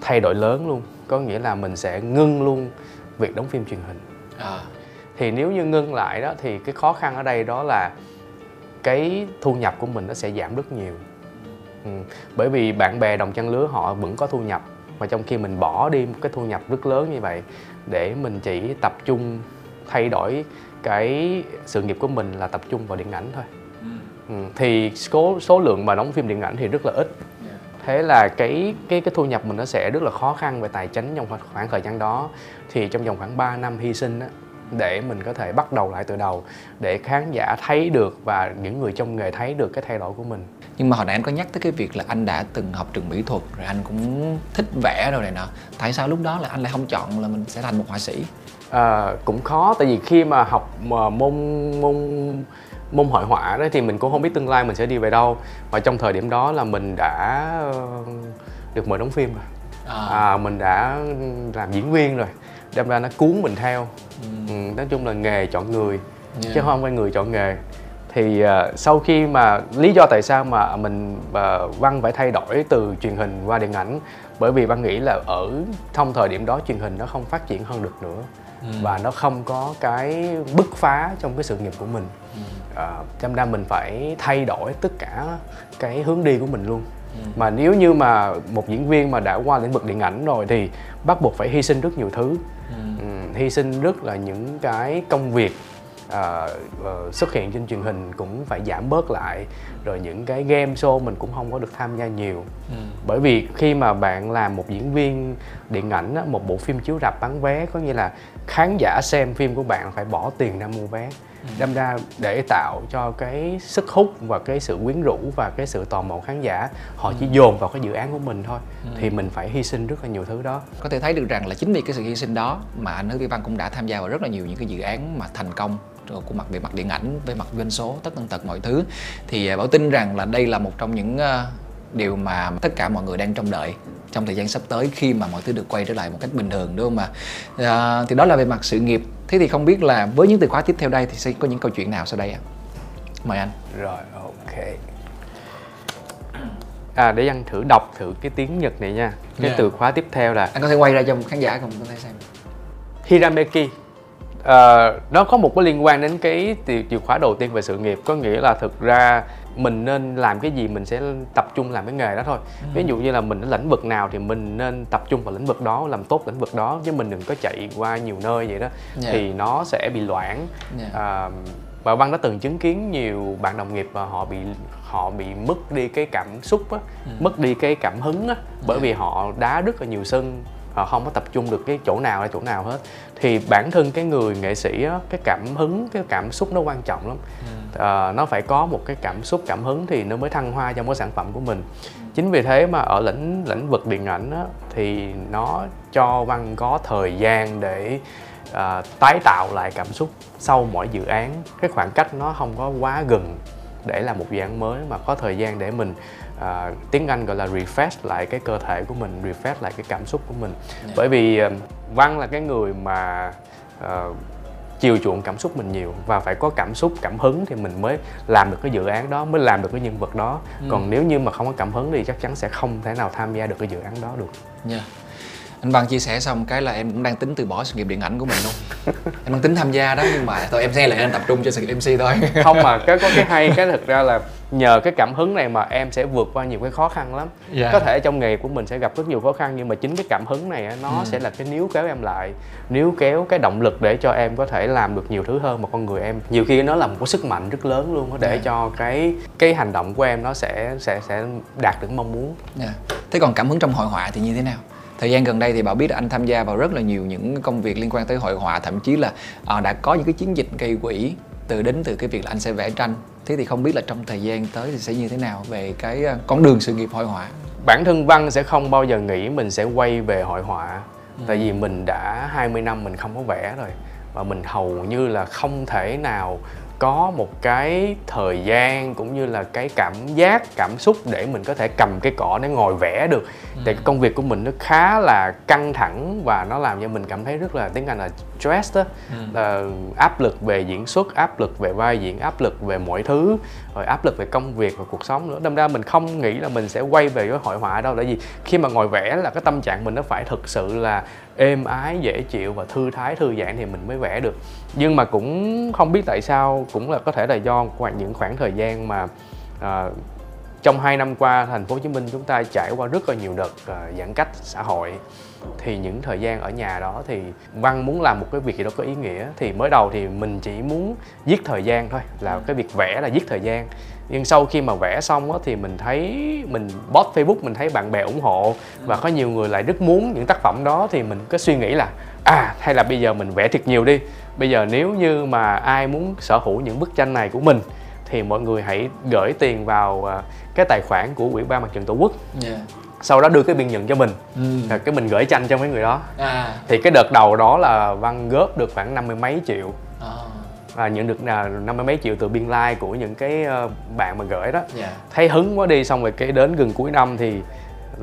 thay đổi lớn luôn có nghĩa là mình sẽ ngưng luôn việc đóng phim truyền hình à. thì nếu như ngưng lại đó thì cái khó khăn ở đây đó là cái thu nhập của mình nó sẽ giảm rất nhiều ừ. bởi vì bạn bè đồng trang lứa họ vẫn có thu nhập mà trong khi mình bỏ đi một cái thu nhập rất lớn như vậy để mình chỉ tập trung thay đổi cái sự nghiệp của mình là tập trung vào điện ảnh thôi ừ. ừ. thì số số lượng mà đóng phim điện ảnh thì rất là ít thế là cái cái cái thu nhập mình nó sẽ rất là khó khăn về tài chính trong khoảng thời gian đó thì trong vòng khoảng 3 năm hy sinh á để mình có thể bắt đầu lại từ đầu để khán giả thấy được và những người trong nghề thấy được cái thay đổi của mình nhưng mà hồi nãy anh có nhắc tới cái việc là anh đã từng học trường mỹ thuật rồi anh cũng thích vẽ rồi này nọ tại sao lúc đó là anh lại không chọn là mình sẽ thành một họa sĩ à, cũng khó tại vì khi mà học mà môn môn môn hội họa đó thì mình cũng không biết tương lai mình sẽ đi về đâu và trong thời điểm đó là mình đã ờ, được mời đóng phim rồi à. À, mình đã làm diễn viên rồi đâm ra nó cuốn mình theo ừ. Ừ, nói chung là nghề chọn người yeah. chứ không phải người chọn nghề thì uh, sau khi mà lý do tại sao mà mình uh, văn phải thay đổi từ truyền hình qua điện ảnh bởi vì văn nghĩ là ở trong thời điểm đó truyền hình nó không phát triển hơn được nữa ừ. và nó không có cái bứt phá trong cái sự nghiệp của mình ừ. uh, ra mình phải thay đổi tất cả cái hướng đi của mình luôn ừ. mà nếu như mà một diễn viên mà đã qua lĩnh vực điện ảnh rồi thì bắt buộc phải hy sinh rất nhiều thứ ừ. Um, hy sinh rất là những cái công việc uh, uh, xuất hiện trên truyền hình cũng phải giảm bớt lại rồi những cái game show mình cũng không có được tham gia nhiều ừ. bởi vì khi mà bạn làm một diễn viên điện ảnh á, một bộ phim chiếu rạp bán vé có nghĩa là khán giả xem phim của bạn phải bỏ tiền ra mua vé ừ. đâm ra để tạo cho cái sức hút và cái sự quyến rũ và cái sự tò mò khán giả họ ừ. chỉ dồn vào cái dự án của mình thôi ừ. thì mình phải hy sinh rất là nhiều thứ đó có thể thấy được rằng là chính vì cái sự hy sinh đó mà anh Hứa Vi Văn cũng đã tham gia vào rất là nhiều những cái dự án mà thành công của mặt về mặt điện ảnh về mặt doanh số tất tần tật mọi thứ. Thì à, bảo tin rằng là đây là một trong những à, điều mà tất cả mọi người đang trông đợi trong thời gian sắp tới khi mà mọi thứ được quay trở lại một cách bình thường đúng không mà à, thì đó là về mặt sự nghiệp. Thế thì không biết là với những từ khóa tiếp theo đây thì sẽ có những câu chuyện nào sau đây ạ? Mời anh. Rồi ok. À để anh thử đọc thử cái tiếng nhật này nha. Cái yeah. từ khóa tiếp theo là anh có thể quay ra cho khán giả cùng có thể xem. Hirameki uh, nó có một cái liên quan đến cái chìa khóa đầu tiên về sự nghiệp có nghĩa là thực ra mình nên làm cái gì mình sẽ tập trung làm cái nghề đó thôi ừ. ví dụ như là mình ở lĩnh vực nào thì mình nên tập trung vào lĩnh vực đó làm tốt lĩnh vực đó chứ mình đừng có chạy qua nhiều nơi vậy đó yeah. Dạ. thì nó sẽ bị loãng yeah. Dạ. uh, và văn đã từng chứng kiến nhiều bạn đồng nghiệp và họ bị họ bị mất đi cái cảm xúc á, ừ. mất đi cái cảm hứng á, bởi yeah. Dạ. vì họ đá rất là nhiều sân họ không có tập trung được cái chỗ nào hay chỗ nào hết thì bản thân cái người nghệ sĩ á, cái cảm hứng cái cảm xúc nó quan trọng lắm ừ. à, nó phải có một cái cảm xúc cảm hứng thì nó mới thăng hoa trong cái sản phẩm của mình ừ. chính vì thế mà ở lĩnh lĩnh vực điện ảnh á, thì nó cho văn có thời gian để à, tái tạo lại cảm xúc sau mỗi dự án cái khoảng cách nó không có quá gần để làm một dự án mới mà có thời gian để mình uh, tiếng Anh gọi là refresh lại cái cơ thể của mình, refresh lại cái cảm xúc của mình. Yeah. Dạ. Bởi vì uh, Văn là cái người mà uh, chiều chuộng cảm xúc mình nhiều và phải có cảm xúc cảm hứng thì mình mới làm được cái dự án đó mới làm được cái nhân vật đó ừ. còn nếu như mà không có cảm hứng thì chắc chắn sẽ không thể nào tham gia được cái dự án đó được yeah. Anh Văn chia sẻ xong cái là em cũng đang tính từ bỏ sự nghiệp điện ảnh của mình luôn em đang tính tham gia đó nhưng mà thôi em sẽ lại anh tập trung cho sự nghiệp MC thôi [laughs] không mà cái có cái hay cái thực ra là nhờ cái cảm hứng này mà em sẽ vượt qua nhiều cái khó khăn lắm yeah. Dạ. có thể trong nghề của mình sẽ gặp rất nhiều khó khăn nhưng mà chính cái cảm hứng này nó ừ. sẽ là cái níu kéo em lại níu kéo cái động lực để cho em có thể làm được nhiều thứ hơn mà con người em nhiều khi nó là một cái sức mạnh rất lớn luôn để yeah. Dạ. cho cái cái hành động của em nó sẽ sẽ sẽ đạt được mong muốn yeah. Dạ. thế còn cảm hứng trong hội họa thì như thế nào thời gian gần đây thì bảo biết anh tham gia vào rất là nhiều những công việc liên quan tới hội họa thậm chí là à, đã có những cái chiến dịch gây quỹ từ đến từ cái việc là anh sẽ vẽ tranh. Thế thì không biết là trong thời gian tới thì sẽ như thế nào về cái ờ, con đường sự nghiệp hội họa? Bản thân văn sẽ không bao giờ nghĩ mình sẽ quay về hội họa ừ. tại vì mình đã 20 năm mình không có vẽ rồi. Và mình hầu như là không thể nào có một cái thời gian cũng như là cái cảm giác cảm xúc để mình có thể cầm cái cỏ để ngồi vẽ được ừ. tại cái công việc của mình nó khá là căng thẳng và nó làm cho mình cảm thấy rất là tiếng anh là stress đó. Ừ. là áp lực về diễn xuất áp lực về vai diễn áp lực về mọi thứ rồi áp lực về công việc và cuộc sống nữa. Đâm ra mình không nghĩ là mình sẽ quay về với hội họa đâu tại vì khi mà ngồi vẽ là cái tâm trạng mình nó phải thực sự là êm ái dễ chịu và thư thái thư giãn thì mình mới vẽ được. Nhưng mà cũng không biết tại sao cũng là có thể là do những khoảng thời gian mà uh, trong hai năm qua thành phố Hồ Chí Minh chúng ta trải qua rất là nhiều đợt uh, giãn cách xã hội thì những thời gian ở nhà đó thì văn muốn làm một cái việc gì đó có ý nghĩa thì mới đầu thì mình chỉ muốn giết thời gian thôi là cái việc vẽ là giết thời gian. Nhưng sau khi mà vẽ xong á, thì mình thấy mình post Facebook mình thấy bạn bè ủng hộ và có nhiều người lại rất muốn những tác phẩm đó thì mình có suy nghĩ là à hay là bây giờ mình vẽ thật nhiều đi. Bây giờ nếu như mà ai muốn sở hữu những bức tranh này của mình thì mọi người hãy gửi tiền vào à, cái tài khoản của ủy ban mặt trận tổ quốc. Yeah. Sau đó đưa cái biên nhận cho mình ừ. rồi cái mình gửi tranh cho mấy người đó à. thì cái đợt đầu đó là văn góp được khoảng năm mươi mấy triệu à. và nhận được là năm mươi mấy triệu từ biên lai like của những cái ờ, bạn mà gửi đó yeah. Dạ. thấy hứng quá đi xong rồi cái đến gần cuối năm thì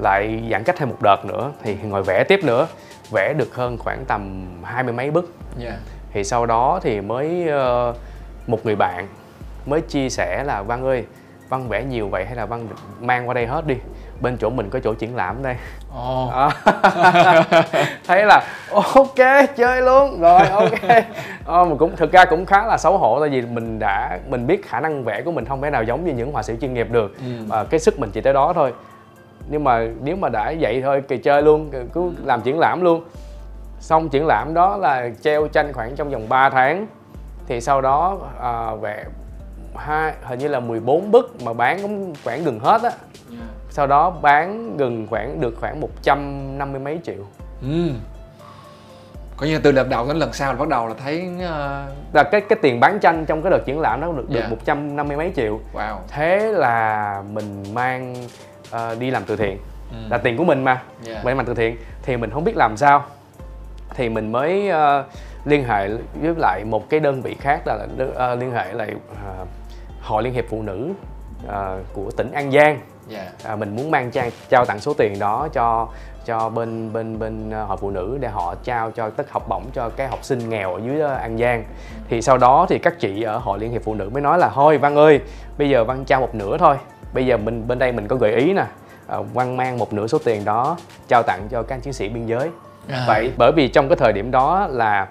lại giãn cách thêm một đợt nữa thì ngồi vẽ tiếp nữa vẽ được hơn khoảng tầm hai mươi mấy bức yeah. Dạ. thì sau đó thì mới uh, một người bạn mới chia sẻ là văn ơi văn vẽ nhiều vậy hay là văn mang qua đây hết đi bên chỗ mình có chỗ triển lãm đây. Oh. [laughs] à, thấy là ok chơi luôn. Rồi ok. À, mà cũng thực ra cũng khá là xấu hổ tại vì mình đã mình biết khả năng vẽ của mình không thể nào giống như những họa sĩ chuyên nghiệp được. Ừ. và cái sức mình chỉ tới đó thôi. Nhưng mà nếu mà đã vậy thôi kỳ chơi luôn cứ làm triển lãm luôn. Xong triển lãm đó là treo tranh khoảng trong vòng 3 tháng. Thì sau đó à, vẽ hai hình như là 14 bức mà bán cũng khoảng gần hết á. Yeah. Sau đó bán gần khoảng được khoảng 150 mấy triệu ừ. coi như từ lần đầu đến lần sau là bắt đầu là thấy uh... là cái cái tiền bán tranh trong cái đợt triển lãm đó được được yeah. 150 mấy triệu wow. thế là mình mang uh, đi làm từ thiện ừ. là tiền của mình mà yeah. mình làm từ thiện thì mình không biết làm sao thì mình mới uh, liên hệ với lại một cái đơn vị khác là uh, liên hệ lại uh, hội liên hiệp phụ nữ uh, của tỉnh An Giang yeah. Dạ. à, mình muốn mang trang trao tặng số tiền đó cho cho bên bên bên ờ, hội phụ nữ để họ trao cho tất học bổng cho cái học sinh nghèo ở dưới An Giang thì sau đó thì các chị ở hội liên hiệp phụ nữ mới nói là thôi Văn ơi bây giờ Văn trao một nửa thôi bây giờ mình bên đây mình có gợi ý nè à, Văn mang một nửa số tiền đó trao tặng cho các chiến sĩ biên giới à. vậy bởi vì trong cái thời điểm đó là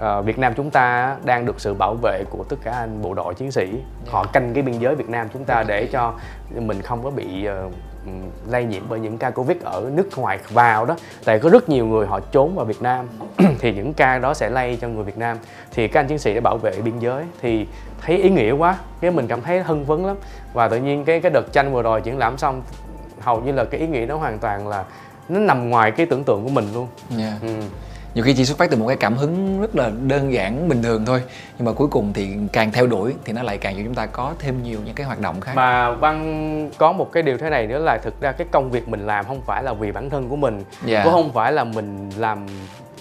uh, Việt Nam chúng ta đang được sự bảo vệ của tất cả anh bộ đội chiến sĩ. Yeah. họ canh cái biên giới Việt Nam chúng ta để cho mình không có bị uh, lây nhiễm bởi những ca Covid ở nước ngoài vào đó. Tại có rất nhiều người họ trốn vào Việt Nam. Thì những ca đó sẽ lây cho người Việt Nam. Thì các anh chiến sĩ để bảo vệ biên giới. Thì thấy ý nghĩa quá. Cái mình cảm thấy hưng phấn lắm. Và tự nhiên cái cái đợt tranh vừa rồi triển lãm xong hầu như là cái ý nghĩa nó hoàn toàn là nó nằm ngoài cái tưởng tượng của mình luôn. Yeah. ừ nhiều khi chỉ xuất phát từ một cái cảm hứng rất là đơn giản bình thường thôi nhưng mà cuối cùng thì càng theo đuổi thì nó lại càng cho chúng ta có thêm nhiều những cái hoạt động khác mà văn có một cái điều thế này nữa là thực ra cái công việc mình làm không phải là vì bản thân của mình yeah. Dạ. cũng không phải là mình làm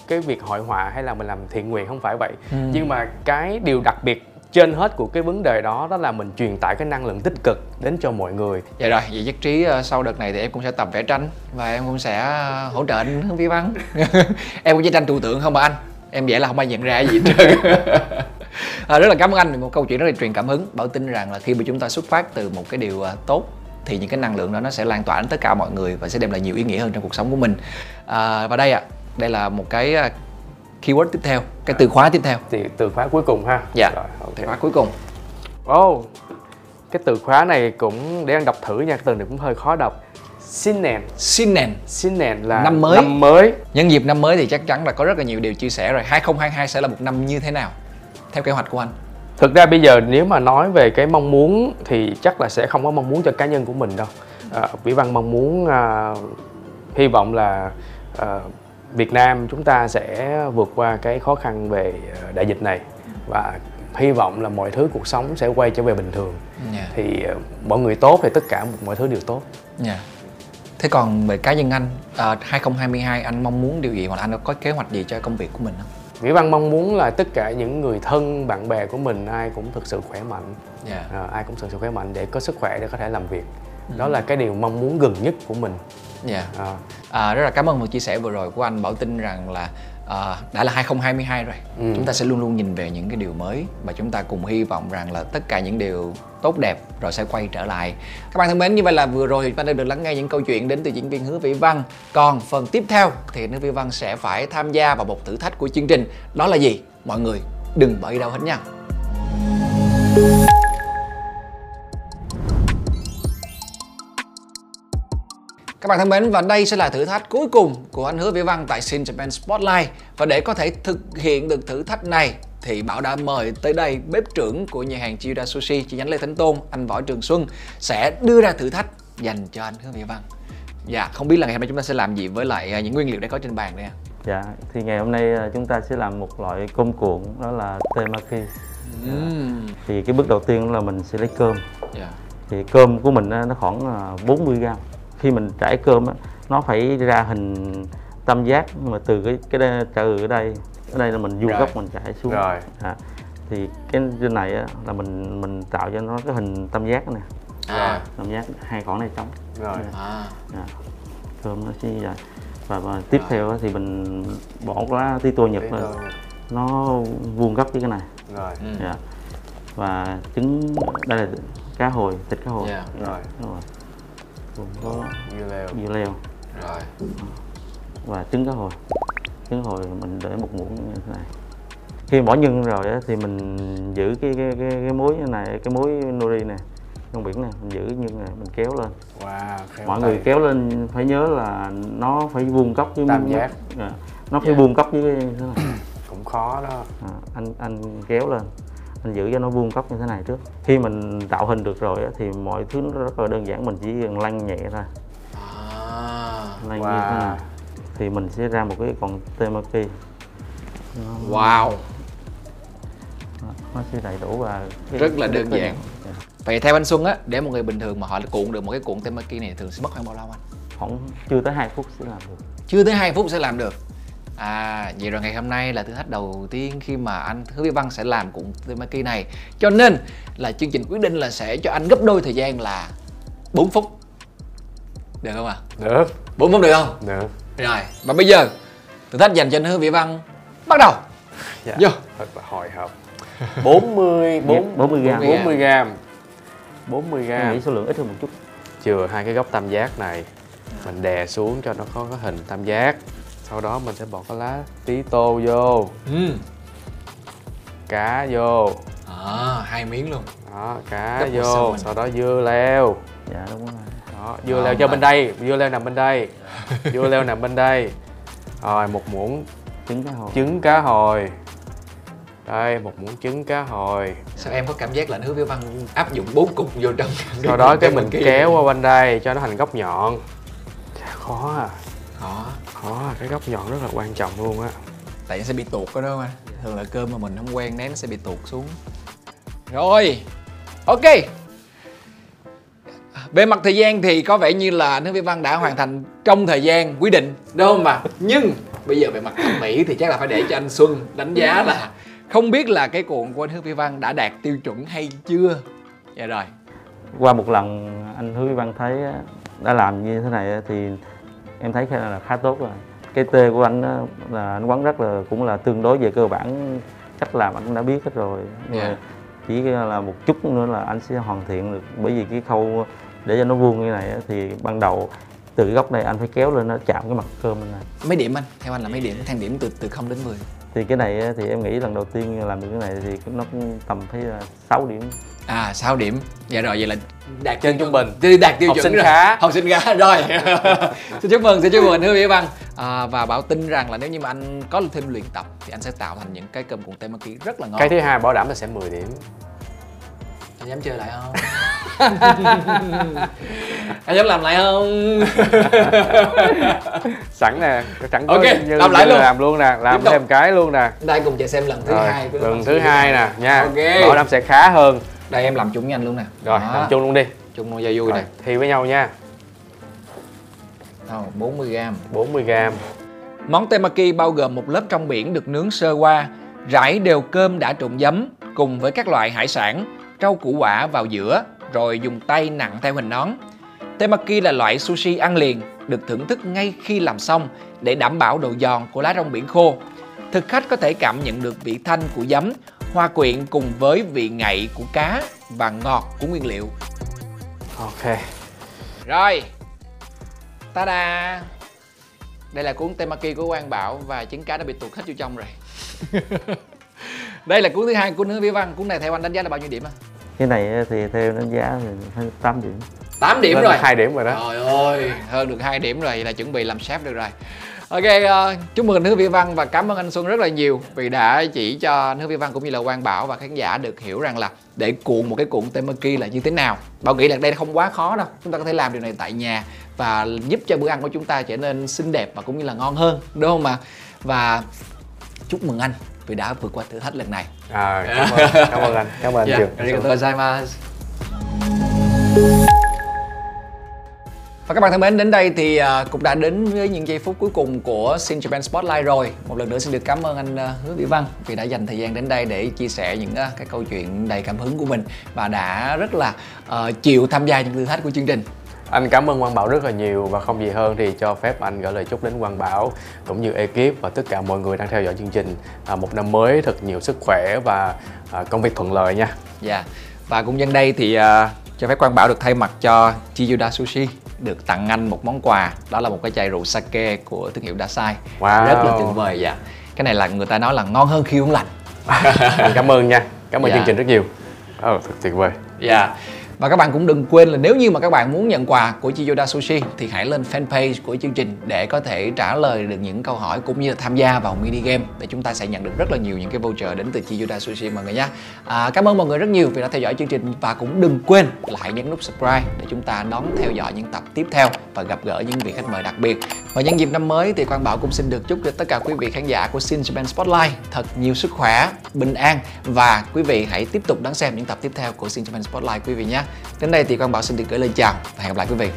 cái việc hội họa hay là mình làm thiện nguyện không phải vậy ừ. nhưng mà cái điều đặc biệt trên hết của cái vấn đề đó đó là mình truyền tải cái năng lượng tích cực đến cho mọi người. Dạ rồi vậy nhất trí ờ, sau đợt này thì em cũng sẽ tập vẽ tranh và em cũng sẽ ờ, hỗ trợ anh hướng vi văn. [laughs] Em cũng vẽ tranh trừu tượng không mà anh. Em vẽ là không ai nhận ra gì hết trơn. À, [laughs] rất là cảm ơn anh vì một câu chuyện rất là truyền cảm hứng bảo tin rằng là khi mà chúng ta xuất phát từ một cái điều tốt thì những cái năng lượng đó nó sẽ lan tỏa đến tất cả mọi người và sẽ đem lại nhiều ý nghĩa hơn trong cuộc sống của mình. À, và đây ạ à, đây là một cái keyword tiếp theo cái từ khóa tiếp theo. Thì từ khóa cuối cùng ha. Dạ rồi okay. từ khóa cuối cùng. Oh cái từ khóa này cũng để anh đọc thử nha từ này cũng hơi khó đọc. Sinnen Sinnen Sinnen là năm mới. năm mới. Nhân dịp năm mới thì chắc chắn là có rất là nhiều điều chia sẻ rồi. 2022 sẽ là một năm như thế nào? Theo kế hoạch của anh. Thực ra bây giờ nếu mà nói về cái mong muốn thì chắc là sẽ không có mong muốn cho cá nhân của mình đâu. À, vĩ văn mong muốn à, hy vọng là à, Việt Nam chúng ta sẽ vượt qua cái khó khăn về ờ, đại dịch này và hy vọng là mọi thứ cuộc sống sẽ quay trở về bình thường Dạ. thì uh, mọi người tốt thì tất cả mọi thứ đều tốt Dạ. Thế còn về cá nhân anh, à, 2022 anh mong muốn điều gì hoặc là anh có kế hoạch gì cho công việc của mình không? Vĩ Văn mong muốn là tất cả những người thân bạn bè của mình ai cũng thực sự khỏe mạnh Dạ. à, ai cũng thực sự khỏe mạnh để có sức khỏe để có thể làm việc đó là cái điều mong muốn gần nhất của mình Dạ. à, À, rất là cảm ơn một chia sẻ vừa rồi của anh Bảo tin rằng là à, đã là 2022 rồi. Ừ. chúng ta sẽ luôn luôn nhìn về những cái điều mới và chúng ta cùng hy vọng rằng là tất cả những điều tốt đẹp rồi sẽ quay trở lại. Các bạn thân mến như vậy là vừa rồi chúng ta đã được lắng nghe những câu chuyện đến từ diễn viên hứa vĩ văn. Còn phần tiếp theo thì hứa vĩ văn sẽ phải tham gia vào một thử thách của chương trình. Đó là gì? Mọi người đừng bỏ đi đâu hết nha Các bạn thân mến và đây sẽ là thử thách cuối cùng của anh Hứa Vĩ Văn tại Sin Japan Spotlight và để có thể thực hiện được thử thách này thì Bảo đã mời tới đây bếp trưởng của nhà hàng Chiyoda Sushi chi nhánh Lê Thánh Tôn anh Võ Trường Xuân sẽ đưa ra thử thách dành cho anh Hứa Vĩ Văn. Dạ, không biết là ngày hôm nay chúng ta sẽ làm gì với lại à, những nguyên liệu đã có trên bàn đây ạ? Dạ, thì ngày hôm nay à, chúng ta sẽ làm một loại cơm cuộn đó là temaki. Uhm. Thì cái bước đầu tiên là mình sẽ lấy cơm. Dạ. Thì cơm của mình á, nó khoảng à, 40 gram. Khi mình trải cơm á, nó phải ra hình tam giác nhưng mà từ cái cái đây, từ ở đây ở đây là mình vuông góc mình trải xuống. Rồi. À, thì cái trên này á, là mình mình tạo cho nó cái hình tam giác này À. tam giác hai khoảng này trống. rồi À. À, cơm nó như vậy. Và, và tiếp theo á, thì mình bỏ lá tí tô nhật lên nó vuông góc với cái này rồi Ừ. dạ và trứng đây là cá hồi thịt cá hồi Dạ. Rồi. đúng rồi gồm có dưa leo dưa leo Rồi. và trứng cá hồi trứng hồi mình để một muỗng như thế này khi bỏ nhân rồi á, thì mình giữ cái cái cái, cái muối này cái muối nori này trong biển này mình giữ nhân này mình kéo lên wow khéo mọi tay. người kéo lên phải nhớ là nó phải vuông góc với Tam giác. Dạ. nó phải Dạ. vuông góc với cái thế này cũng khó đó à, anh anh kéo lên anh giữ cho nó vuông góc như thế này trước khi mình tạo hình được rồi thì mọi thứ nó rất là đơn giản mình chỉ cần lăn nhẹ thôi À. lăn như thế wow này thì mình sẽ ra một cái con temaki Wow. Nó sẽ đầy đủ và cái- Rất là cái- đơn giản. dạ. Vậy theo anh Xuân á, để một người bình thường mà họ cuộn được một cái cuộn temaki này thường sẽ mất khoảng bao lâu anh? khoảng chưa tới 2 phút sẽ làm được chưa tới 2 phút sẽ làm được À, vậy rồi ngày hôm nay là thử thách đầu tiên khi mà anh Hứa Vi Văn sẽ làm cuộn temaki này. Cho nên là chương trình quyết định là sẽ cho anh gấp đôi thời gian là 4 phút. Được không ạ? được. 4 phút được không? được. Rồi, và bây giờ thử thách dành cho anh Hứa Vi Văn bắt đầu. Dạ. Vô. thật là hồi hộp. 40 4 40 gram. 40 gram. 40 Em nghĩ gram số lượng ít hơn một chút. Chừa hai cái góc tam giác này. Mình đè xuống cho nó có cái hình tam giác sau đó mình sẽ bỏ cái lá tí tô vô. Ừ. cá vô. À, hai miếng luôn. Đó cá một vô sau đó dưa leo. Dạ đúng rồi. Đó dưa Ngon leo cho mà. bên đây dưa leo nằm bên đây. [laughs] Dưa leo nằm bên đây. Rồi một muỗng trứng cá hồi. trứng cá hồi. Đây một muỗng trứng cá hồi. Sao em có cảm giác là anh Hứa Vi Văn áp dụng bốn cục vô trong sau đó cái mình kéo qua bên đây cho nó thành góc nhọn. Khó à. Khó khó à cái góc nhọn rất là quan trọng luôn á. Tại nó sẽ bị tuột đó không anh thường là cơm mà mình không quen nén nó sẽ bị tuột xuống. Rồi. Ok. Về mặt thời gian thì có vẻ như là anh Hứa Vi Văn đã hoàn thành trong thời gian quy định đúng không mà nhưng bây giờ về mặt thẩm mỹ thì chắc là phải để cho anh Xuân đánh giá là không biết là cái cuộn của anh Hứa Vi Văn đã đạt tiêu chuẩn hay chưa. Dạ rồi. Qua một lần anh Hứa Văn thấy đã làm như thế này thì em thấy khá là khá tốt rồi. Cái tê của anh á, là anh quán rất là cũng là tương đối về cơ bản cách làm anh cũng đã biết hết rồi. Mà Dạ. chỉ là một chút nữa là anh sẽ hoàn thiện được. Bởi vì cái khâu để cho nó vuông như này thì ban đầu từ cái góc này anh phải kéo lên nó chạm cái mặt cơm này mấy điểm anh? Theo anh là mấy điểm? Thang điểm từ từ 0 đến 10 thì cái này thì em nghĩ lần đầu tiên làm được cái này thì nó cũng tầm thấy là 6 điểm À 6 điểm Dạ rồi vậy là đạt Trên trung bình. Đạt tiêu Học chuẩn sinh rồi. khá. Học sinh khá [laughs] rồi Xin chúc mừng, xin chúc mừng Hứa Vĩ Văn à, Và Bảo tin rằng là nếu như mà anh có thêm luyện tập Thì anh sẽ tạo thành những cái cơm cuộn temaki rất là ngon cái thứ hai bảo đảm là sẽ 10 điểm Anh dám chơi lại không? [laughs] anh dám làm lại không [laughs] sẵn nè sẵn có Ok, như- làm lại như luôn. làm luôn nè làm Tiếp tục. thêm cái luôn nè đây cùng chờ xem lần thứ Rồi, hai lần thứ hai nè nha Ok. bảo đảm sẽ khá hơn đây em làm chung với anh luôn nè. Rồi Đó, làm chung luôn đi. Chung luôn cho vui nè. thi với nhau nha. Đâu, 40 gram. 40 gram. Món temaki bao gồm một lớp trong biển được nướng sơ qua, rải đều cơm đã trộn giấm cùng với các loại hải sản, rau củ quả vào giữa, rồi dùng tay nặng theo hình nón. Temaki là loại sushi ăn liền, được thưởng thức ngay khi làm xong để đảm bảo độ giòn của lá rong biển khô. Thực khách có thể cảm nhận được vị thanh của giấm, hòa quyện cùng với vị ngậy của cá và ngọt của nguyên liệu. ok. Rồi. Ta-da. Đây là cuốn Temaki của Quang Bảo Và trứng cá đã bị tuột hết vô trong rồi. [laughs] Đây là cuốn thứ hai của Nữ Vĩ Văn. Cuốn này theo anh đánh giá là bao nhiêu điểm á? cái này thì theo đánh giá thì phải 8 điểm. 8 điểm Lên rồi. hai điểm rồi đó. Trời ơi Hơn được 2 điểm rồi. Vậy là chuẩn bị làm chef được rồi Ok, ờ, chúc mừng Hứa Vĩ Văn và cảm ơn anh Xuân rất là nhiều vì đã chỉ cho Hứa Vĩ Văn cũng như là Quang Bảo và khán giả được hiểu rằng là để cuộn một cái cuộn temaki là như thế nào. Bảo nghĩ là đây không quá khó đâu, chúng ta có thể làm điều này tại nhà và giúp cho bữa ăn của chúng ta trở nên xinh đẹp và cũng như là ngon hơn, đúng không mà? Và chúc mừng anh vì đã vượt qua thử thách lần này. à, cảm, ơn, cảm ơn anh cảm ơn anh Dạ, Trường arigatou gozaimasu. Và các bạn thân mến, đến đây thì à, cũng đã đến với những giây phút cuối cùng của Sin Japan Spotlight rồi. Một lần nữa xin được cảm ơn anh à, Hứa Vĩ Văn vì đã dành thời gian đến đây để chia sẻ những à, cái câu chuyện đầy cảm hứng của mình và đã rất là à, chịu tham gia những thử thách của chương trình. anh cảm ơn Quang Bảo rất là nhiều và không gì hơn thì cho phép anh gửi lời chúc đến Quang Bảo cũng như ekip và tất cả mọi người đang theo dõi chương trình à, một năm mới thật nhiều sức khỏe và à, công việc thuận lợi nha Dạ. Và cũng nhân đây thì à, cho phép Quang Bảo được thay mặt cho Chiyuda Sushi được tặng anh một món quà. Đó là một cái chai rượu sake của thương hiệu Dasai. Wow. rất là tuyệt vời dạ. Cái này là người ta nói là ngon hơn khi uống lạnh. [laughs] Cảm ơn nha. Cảm ơn Dạ. chương trình rất nhiều. Ồ, thật tuyệt vời. Dạ. Và các bạn cũng đừng quên là nếu như mà các bạn muốn nhận quà của Chiyoda Sushi thì hãy lên fanpage của chương trình để có thể trả lời được những câu hỏi cũng như là tham gia vào mini game để chúng ta sẽ nhận được rất là nhiều những cái voucher đến từ Chiyoda Sushi mọi người nhé. À, cảm ơn mọi người rất nhiều vì đã theo dõi chương trình và cũng đừng quên là hãy nhấn nút subscribe để chúng ta đón theo dõi những tập tiếp theo và gặp gỡ những vị khách mời đặc biệt. Và nhân dịp năm mới thì Quang Bảo cũng xin được chúc cho tất cả quý vị khán giả của Sin Japan Spotlight thật nhiều sức khỏe, bình an và quý vị hãy tiếp tục đón xem những tập tiếp theo của Sin Japan Spotlight quý vị nhé. Đến đây thì Quang Bảo xin được gửi lời chào và hẹn gặp lại quý vị.